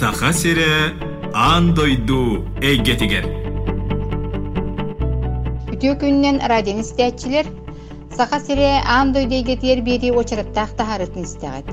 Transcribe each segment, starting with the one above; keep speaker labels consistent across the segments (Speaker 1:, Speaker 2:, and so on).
Speaker 1: саха сире аан дойду эйгетигер
Speaker 2: Үтүө күннен радион истәчилер саха сире аан дойдейгетиер бири очараттаах тахарытын истәгәт.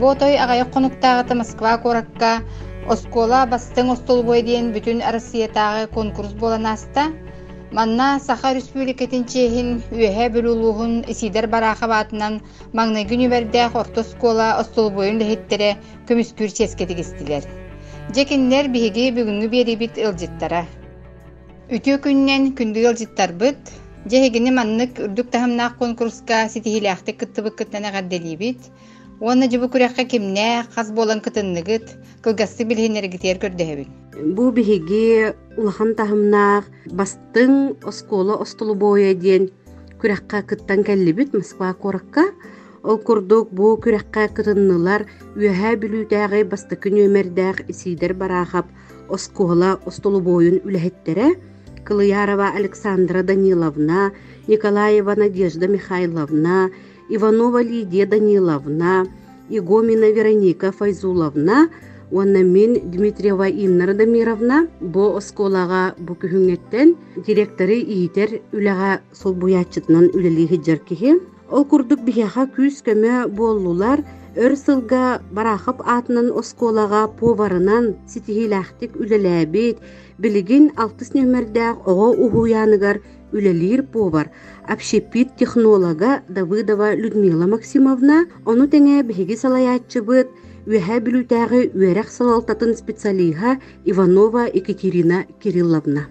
Speaker 2: Бу той агай конуктагы Москва коракка Оскола бастың остолбой диен бүтүн Россиятагы конкурс боланаста Манна Саха Республикатын чехин үөһэ бүлүүлуһун исидер барааха баатынан маңнайгын үбэрдээх орто скола остолбойун лэһиттерэ көмүскүр ческетигистилер. Жекиннер биһиги бүгүнгү биэрибит ылжыттара. Үтүө күннен күндү ылжыттарбыт, жехигини маннык үрдүк тахамнаах конкурска ситихилээхтик кыттыбык кыттана гадделибит, Уонна жыбы күрәккә кимнә хас болан кытынныгыт, кылгасты билһиннергитер көрдөһөбүн.
Speaker 3: Бу биһиги улахан тахымнаах бастың оскола остолу боя диен күрәккә кыттан кәллибит Москва коракка. Ол курдук бу күрәккә кытыннылар үһә билүтәгы басты күнөмердәк исидер барахап оскола остолу боюн үләһеттере. Кылыярова Александра Даниловна, Николаева Надежда Михайловна, Иванова Лидия Даниловна, Игомина Вероника Файзуловна, мен Дмитриева Инна Радамировна бо осколага бу күһүңеттен директоры иитер үлага сол буячытынан үлелиһи жаркиһи. Ол курдук бихяха күс көмө боллулар өр сылга барахып атынан осколага поварынан ситихилахтик үлеләбит, билигин алтыс нөмердәк ого ухуяныгар үлелир повар. Общепит технолога Давыдова Людмила Максимовна, ону теңе биһиги салаяччыбыт, үһә билүтәгы үәрәк салалтатын специалиха Иванова Екатерина Кирилловна.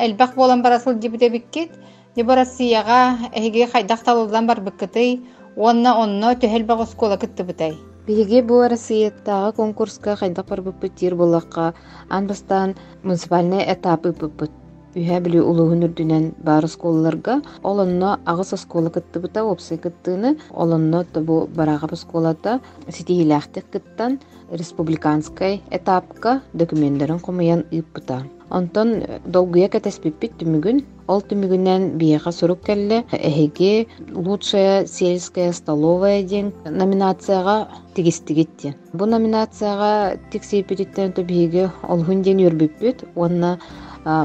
Speaker 2: Элбах болан барасыл дибите биккет, дебо Россияга эһиги хайдах талылдан бар биккетей, онна онно төһел баг оскола кыттыбытай.
Speaker 4: Биһиги бу Россияттагы конкурска хайдах бар биппетир булакка, анбастан муниципальный этапы биппет үһэ били улуһун үрдүнэн баар сколаларга олонно агыс оскола кыттыбыта опсый кыттыыны олонно бу бараҕап осколата ситиилээхтик кыттан республиканскай этапка документлерин хомуян ыыппыта онтон долгуя кэтеспиппит түмүгүн ол түмүгүнен биэха сурук келле эһиги лучшая сельская столовая диэн номинацияга тигистигитти. Бу номинацияга тиксииппититтен биһиги олхун диэн үрбүппүт уонна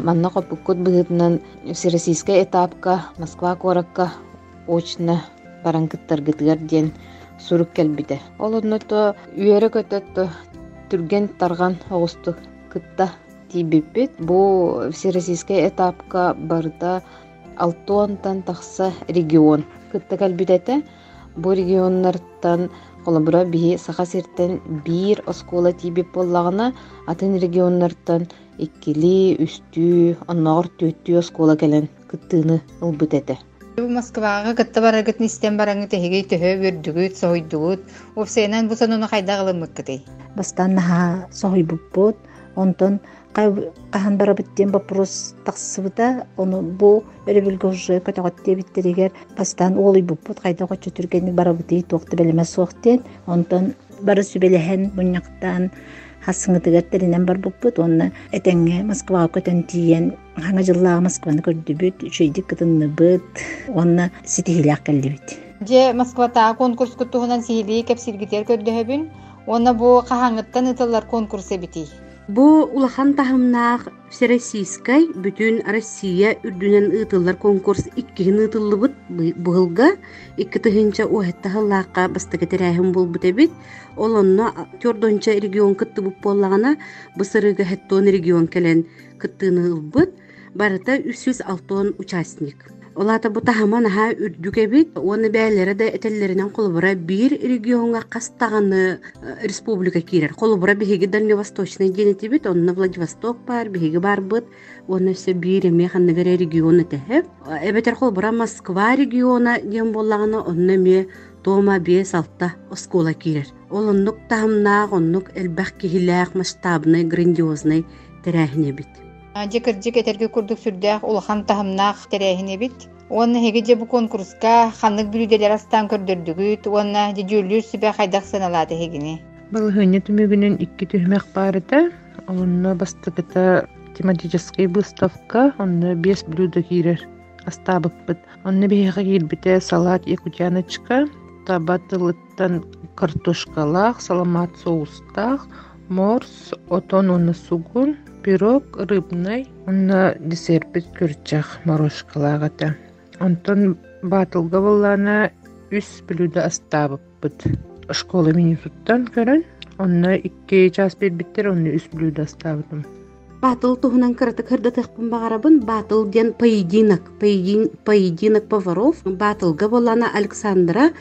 Speaker 4: манна копуккут быһытынан всероссийская этапка Москва коракка очно баранкыттаргытыгар диэн сурук келбите. Ол онното үөрө көтөттө түрген тарган оғусту кытта тибиппит. Бу всероссийская этапка барда алтуантан тахса регион кытта келбитете. Бу регионнардан Колобура биһи саха сиртен биир оскола тибип боллагына атын регионнардан иккили, үстүү, онногор түөттүү оскола келен кыттыыны ылбытете.
Speaker 2: Бу Москвага кытта барагыт нистен бараңы теһиги төһө бүрдүгүт, сойдугут, опсенан бу сануну хайда гылымык кытай.
Speaker 5: Бастан наха сойбуппут, онтон кахан барабыттен вопрос тахсыбыта, ону бу өрөбүлгө уже көтөгөт дебиттеригер бастан олуй буппут, кайда кочу түргенник барабыты тоқты белеме соқтен, онтон бары сүбелехен буняктан хассыңытыгаттеринен бар буппут, онна этеңге Москвага көтөн тиен, хана жыллага Москваны көрдүбүт, үчөйдик кытынныбыт, онна ситихилак келдибит.
Speaker 2: Же Москвата конкурс куттуһунан сихили кепсиргитер көрдөһөбүн, онна бу кахаңыттан ытыллар конкурс эбити.
Speaker 3: Бу улахан тахымнаах Всероссийской бүтүн Россия үрдүнен ытыллар конкурс иккиһин ытыллыбыт быһылга икки тыһынча уэттаһыллаакка бастыгетерээхин булбут эбит олонно тёрдонча регион кыттыбыт боллагана бысырыга хэттоон регион келен кыттыыны ылбыт барыта үс жүз алтон участник Олата бу тахама наха үрдүк эбит, оны бәлері да этеллеринен колубура бир регионга кастаганы республика кирер. Колубура биһиги Дальневосточный денети бит, онна Владивосток бар, биһиги бар быт, оны все бир эме ханныгара регионы тэхеп. Эбетер колубура Москва региона ден боллаганы онна ме тома бес алта оскола кирер. Олоннук тахамнаак, оннук элбах кихилээх масштабный, грандиозный терәһине бит.
Speaker 2: Жекердик этерге курдук сүрдээх улахан тахымнаах терээхине бит. Уонна хеги же бу конкурска ханнык бүлүделер астан көрдөрдүгүт, уонна же жүүлүр сүбэ хайдах саналааты хегини.
Speaker 6: Балыхыны түмүгүнүн икки түхмек барыта, онна бастыкыта тематический выставка, онна бес блюда кирер астабыппыт. Онна бейха кирбите салат якутяночка, табатылыттан картошкалах, саламат соустах, морс отон уонна сугун пирог рыбный. Онна десербит көрчах морожкалаагата онтон баатылга буллаана үс блюда астаабыппыт школа менюсуттан көрөн онна икки час бербиттер онна үс блюда астаабытым
Speaker 3: Батыл туһунан кыраты кырдатыхпын бағарабын батыл ден поединок поедин- поединок поваров. Батылга болана Александра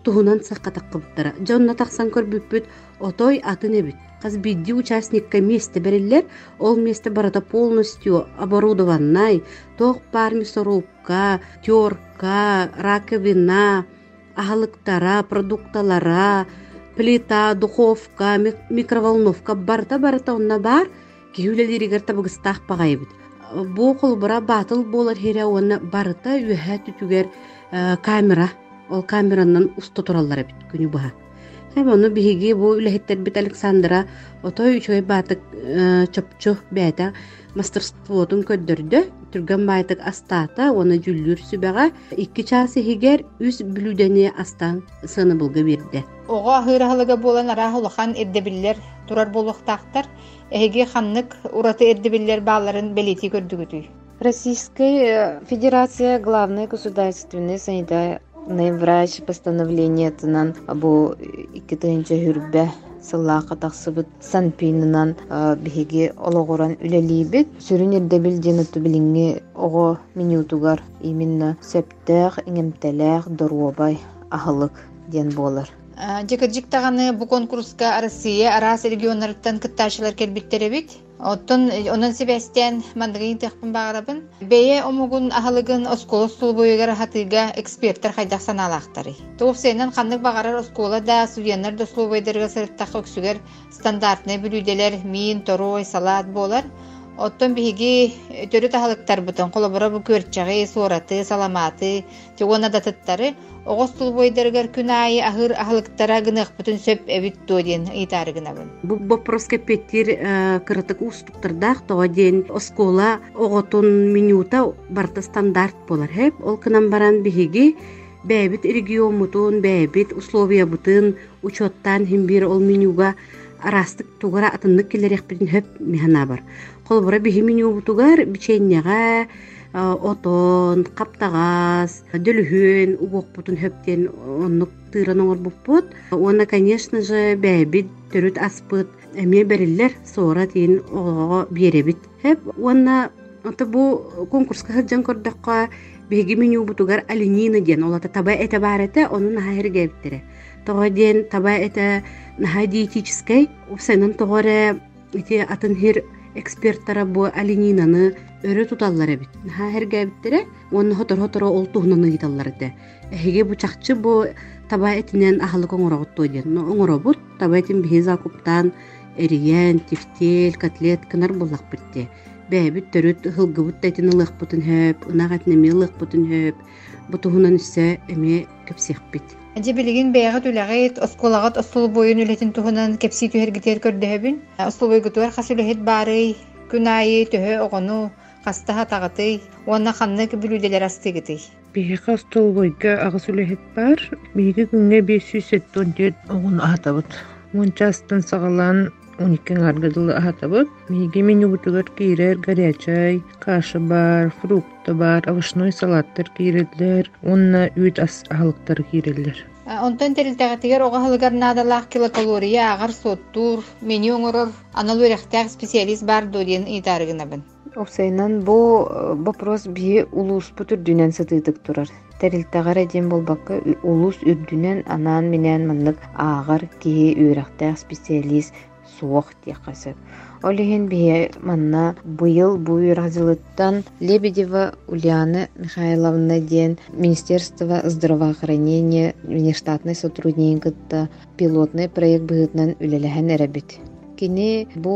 Speaker 3: Людмилалын туһунан саккатаккыбыттара жонна тахсан көрбүппүт отой атын эбит каз бидди участникка месте бериллер ол месте барата полностью оборудованный тох бар мясорубка терка раковина ахалыктара продукталара плита духовка ми- микроволновка барта барата онна бар. Киһүлэлиригер табыгыстаах паҕайбыт бу холбура батыл буолар хире уонна барыта үөһэ түтүгер э, камера. Ол камеранан уста тураллар бит күнү баha Hem onu bihigi bu үлэһиттер бит Александра отой үчөй баатык э, чопчу бэта мастерствотун көддөрдө түргөн баатык астаата оны жүллүр сүбэҕэ икки чаасы хигер үс бүлүдени астан сыны булга бирде
Speaker 2: Ого хыраһылыга буолан араа улахан эрдебиллер турар болуохтаахтар эһиги ханнык ураты эрдебиллер бааларын белити көрдүгүтүй.
Speaker 4: Российская Федерация главный государственный санитарный врач постановлениетынан бу иккитинче хүрбе сыллаака тахсыбыт санпинынан биһиги ологоран үлелиибит сүрүн эрдебил диэнуту билиңи ого минутугар именно септеэх иңемтелеэх доруобай аһылык диэн буолар
Speaker 2: Жекержик таганы бу конкурска Россия арас регионнарыттан кыттаашылар келбиттеребит. Оттон э, онон себестен мандыгын тыхпын багарабын. Бeye омугун ахалыгын оскола сулбойгар хатыга эксперттер хайдах саналаактары. Тугуп сенен ханнык багарар оскола да студенттер да сулбойдерге сырыттак өксүгер стандартны бүлүделер мин, торой, салат болар. Оттон биһиги төрү тахалыктар бутон колобора бу көрчәге, суораты, саламаты, тегона да тыттары Оҕос тулбойдергер күн айы ахыр ахылыктара гынах бүтүн сөп эбит туоден ыйтары гынабын.
Speaker 3: Бу вопрос кепеттир кырытык устуктардах тоҕо диэн оскола оҕотун минута барта стандарт болар хеп ол кынан баран биһиги бэбит регионмутун бэбит условия бутын учеттан химбир ол менюга арастык тугара атыннык килерехпитин хөп механа бар. Холбура биһи меню бутугар биченнега отон каптагас дөлүхүн угуокпутун хөптен оннук тыыран оҥорбуппут уонна конечно же бэбит төрүт аспыт эме бериллер соора тиин оҕоҕо биэребит хэп уонна ата бу конкурска сылдьан көрдөккө биһиги меню бутугар оленина диэн ол ата таба эте бар эте ону наха эргэбиттере тоҕо диэн таба эте наха диетической сенен тоҕоре ити атын хир эксперттара бу оленинаны өрө туталлар эбит. Наха эргэбиттере уонна хотор хоторо ол туһунаны ыйталлар эте. Эһиги бу чахчы бу таба этинен ахалык оҥороготтуу диэн. Но оҥоробут таба этин биһи закуптан эриен тифтел котлет кынар буллахпытте бэбит төрүт хылгыбыт этин ылыахпытын хөп ынаах этинеме ылыахпытын хөп. Бу туһунан кепсиэхпит
Speaker 2: Эже билигин бэйэҕит үлэҕит, осколагат остул бойун үлэтин туһунан кепси түһэргитер көрдөһөбүн. Остул бойгутугар хас үлэһит баарый, күн айы төһө оҕону, хастаха тагытый, уонна ханнык бүлүделер астыгытый.
Speaker 6: биһиха столбойга агыс үлэһит бар биһиги күнгэ биэс сеттон диэт оҕун аһатабыт мунчаастан саҕалаан униккен аргадылы аһатабыт биһиги менюбутугар киирэр горячай каша бар фрукта бар овощной салаттар киирэллэр уонна үүт ас аһалыктар киирэллэр
Speaker 2: А, Онтон терилтэгатигер оҕаһылыгар наадалаах килокалория агар соттуур, меню оҥорор, аналууряхтаах специалист бар додиен ыйтары гынабын.
Speaker 4: Оксайнан бу э, вопрос бии улуспут үрдүнен сытыытык турар. Терилтагар эден болбакка улус үрдүнен анаан менен маннык аагар киһи үөрэхтээх специалист суох диэхасып. Олиһин бие манна быйыл бу үөрэхзылыттан Лебедева Ульяна Михайловна диэн Министерство здравоохранения внештатный сотрудникытта пилотный проект быһытынан үлэлэһэн эребит. Кини бу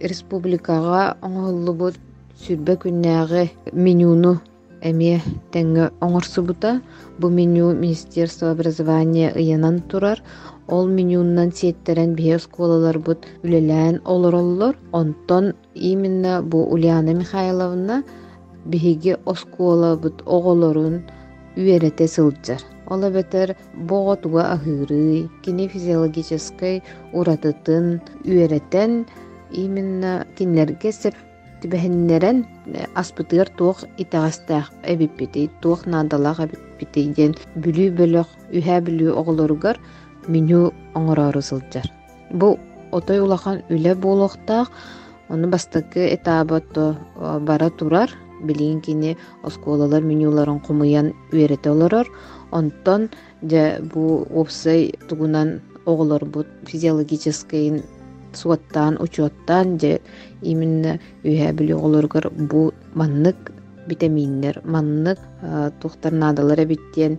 Speaker 4: республикага оҥоһуллубут сүрбэ күннээҕи менюну эмиэ тэҥҥэ оҥорсубута бу меню Министерство образования ыйанан турар. Ол менюнан сиэттерэн биһэ оскуолаларбут үлэлээн олороллор. Онтон именно бу Ульяна Михайловна биһиги оскуолабут оҕолорун үөрэтэ сылдьар. Ола бетер бого туга ахырый, кини физиологической уратытын үйрәтен именно кинлерге сеп тибэһиннэрэн аспытыар туох итаҕастаах эбиппити туох наадалаах эбиппити диэн бүлүү бөлөх үһэ бүлүү оҕолоругар меню оҥороору сылдьар. Бу отой улахан үлэ буолуохтаах ону бастакы этаабатто бара турар билиин кини оскуолалар менюларын кумуян үөрете олорор. Онтон же бу опсай тугунан оҕолорбут физиологическийин суоттаан учуоттаан же именно үһэ бүлүү оҕолоругар бу маннык витаминнер маннык тухтар наадалар эбиттиэн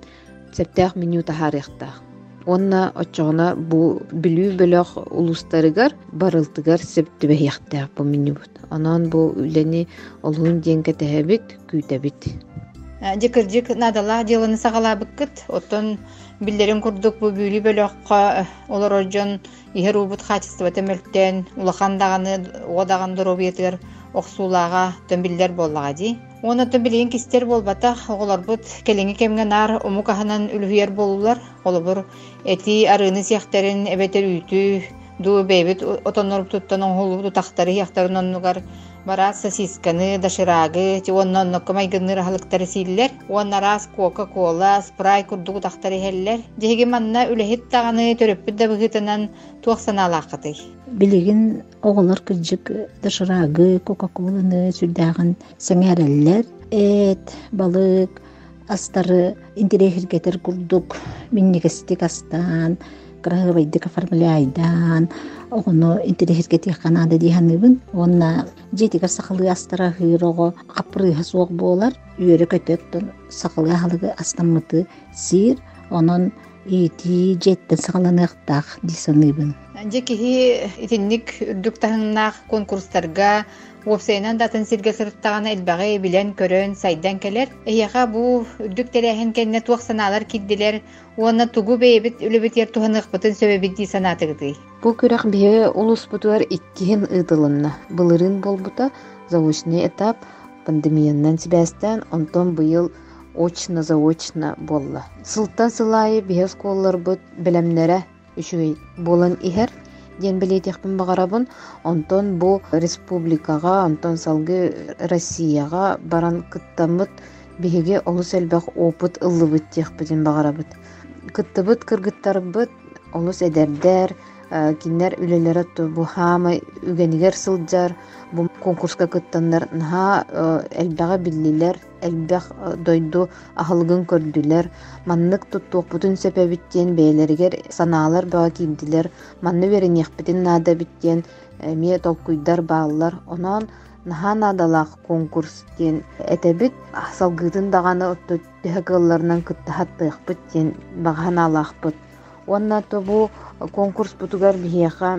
Speaker 4: септээх меню тахаарыахтаах Онна очоғына бу бүлүү бөлөх улустарыгар барылтыгар септибэхиэхтээх бу менюбут. Онон бу үлени олуун диэн кэтэһэбит күүтэбит.
Speaker 2: Дикирдик надала диланы сагалаабыккыт, оттон биллерин курдук бу бүүлі бөлөкка олорожон ихер убут хачыстыба темелтен, улахан даганы оодаган доробиетигер оксуулаага төмбиллер боллага ди. Оны төмбилиин кистер болбатах оголорбут келеңи кемген ар умукаханан үлүхүйер болулар, олобур эти арыны сиахтерин эбетер үйтүү дуу бэйбит отонноруп туттан оңхолу тутахтары яхтарын оннугар бара сосисканы доширагы ти онноннокко майгынныр халыктары сииллер уоннарас кока кола спрай курдугу тахтары хеллер жеги манна үлэхит таганы төрөппүт да быгытынан туохсанаалааккатый
Speaker 5: билигин оҕолор кырдьык дошыраагы кока коланы сүрдээгин сэҥээрэллэр эт балык астары интерехиргетер курдук миннигестик астаан кыраһыбайдык оформляйдаан оҕоно интерехиргетик канаада диһаныбын онна жетигер сахалыы астара хыырого каппырыыха суох буолар үөрэ көтөктөн сахалыы халыгы астаммыты сиир онон ити жеттен сахаланыахтаах дисаныыбын
Speaker 2: Анже киһи итинник үрдүк таһыннаах конкурстарга Уопсайынан датын сирге сырыттағаны элбәғи билен көрөн сайдан келер. Эйяға бу үрдүк теләһен кенне туақ саналар киддилер. Уонна тугу бейбит үлебит ер туһанык бытын сөбебит ди санатыгды.
Speaker 4: Бу күрәк бие улус бутуар иккиһин ыдылынна. Былырын болбута заочный этап пандемиянан сибәстән онтон быйыл очно-заочно болла. Сылтан сылайы бие сколлар бут белемнәре үшүгей болан иһер диэн билиэтиэхпин баҕарабын онтон бу республикага онтон салгы россияга баран кыттаммыт биһиги олус элбэх опыт ыллыбыт диэхпитин баҕарабыт кыттыбыт кыргыттарбыт олус эдердер киннер үлелер отту бу хаама үгенигер сылдьар бу конкурска кыттаннар. Наһа элбэҕэ биллилер элбэх дойду ахылгын көрдүлер маннык туттуоппутун сөпөбиттиэн бэйэлэригер санаалар бөҕө киирдилер манны верениэхпитин наада биттиэн эмиэ толкуйдар бааллар. Онон наһа наадалаах конкурс диэн этебит салгыытын даҕаны отту төһө кыалларынан кыттахаттыахпыт диэн баганаалаахпыт уонна бу конкурс бутугар биһиэхэ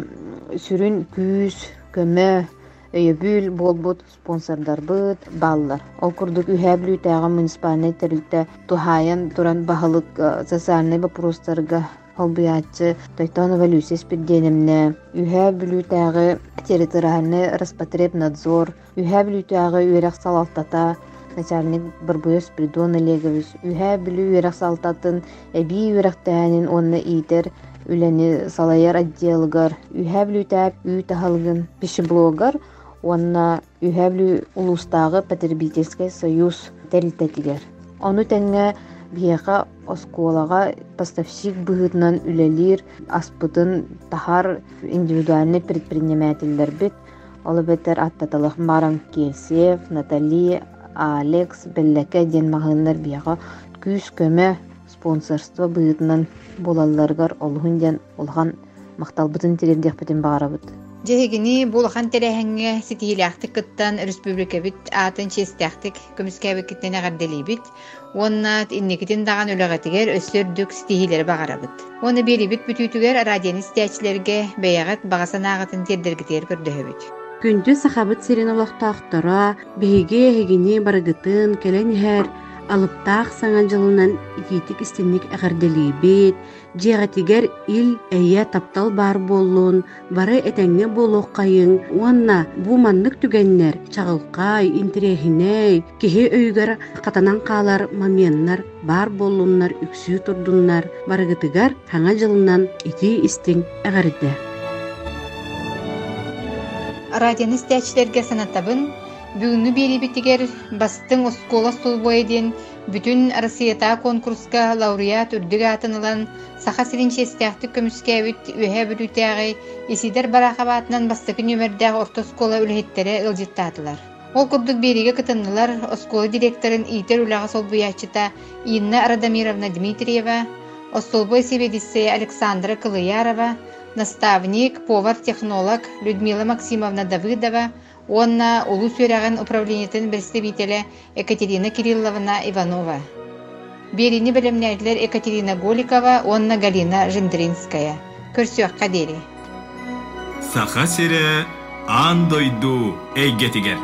Speaker 4: сүрүн күүс көмө өйөбүүл буолбут спонсордарбыт баллар. Ол курдук үһээблүүтээҕэ муниципальный терилтэ тухайан туран баһылык социальный вопростарга холбуячы тойтонова люсис пирденемне үһэ бүлүүтээҕи территориальный роспотребнадзор үһэ бүлүүтээҕи үөрэх салалтата. Начальник Барбуев Спиридон Олегович үһэ бүлүү үөрэх салтатын эбии үөрехтээнин онна иитер үлэни салайар отделгар. Үһэ бүлүүтээп үү таһалгын пищеблогар уонна үһэблүү улустаагы потребительский союз терилтетигер ону тэҥҥэ биэха оскуолага поставщик быһытынан үлэлиир аспытын тахар индивидуальный предпринимательлербит олобетер аттаталых марам Кельсеев, Натали, Алекс, Беллеке диэн маһыыннар биэха күүс көмө спонсорство быһытынан булалларгар олуһун диэн улахан макталбытын тирердиэхпитин баҕарабыт
Speaker 2: Жehigini булахан терәһәңгә ситииләхтик кыттан республика бит атын честәхтик көмүскәбе киттене гәрделибит. Онна инникитин даган үләгәтигер өссөрдүк ситииләр багарабыт. Оны берибит бүтүтүгәр радион истәчләргә бәягат багасанагатын тердергетер көрдөһөбүт.
Speaker 3: Күндү сахабыт сирен олохтаахтара, биһиге хигини барыгытын хэр алыптаах саҥа жылынан итиитик истинник эҕэрдэлиибит дьиэҕэтигэр ил эйэ таптал баар буоллуун бары этэҥҥэ буолуоххайыҥ уонна бу маннык түгэннэр чаҕылхаай интирэһинэй киһи өйүгэр хатанан хаалар мамианнар баар буоллуннар үксүү турдуннар барыгытыгар хаҥа жылынан ити истиң эҕэрдэ
Speaker 2: Радион истәчләргә санатабын бүгүнү биэрибитигер бастың оскола столбой диэн бүтүн Россията конкурска лауреат үрдүг атынылан саха сиринче истәхтик көмүскәбит үһә бүлүтәгы исидер барахабатынан бастыкы нөмердәг орто скола үлһеттере ылжыттатылар. Ол курдук бериге кытыннылар оскола директорын Итер үләгә солбуячыта Инна Радомировна Дмитриева, Остолбой Севедисе Александра Кылыярова, наставник, повар-технолог Людмила Максимовна Давыдова, онна улус өрәгән управлениятын представителе Екатерина Кирилловна Иванова. Берини белемнәрләр Екатерина Голикова, онна Галина Жендринская. Көрсөк кадери.
Speaker 1: Саха сире ан дойду эйгетигер.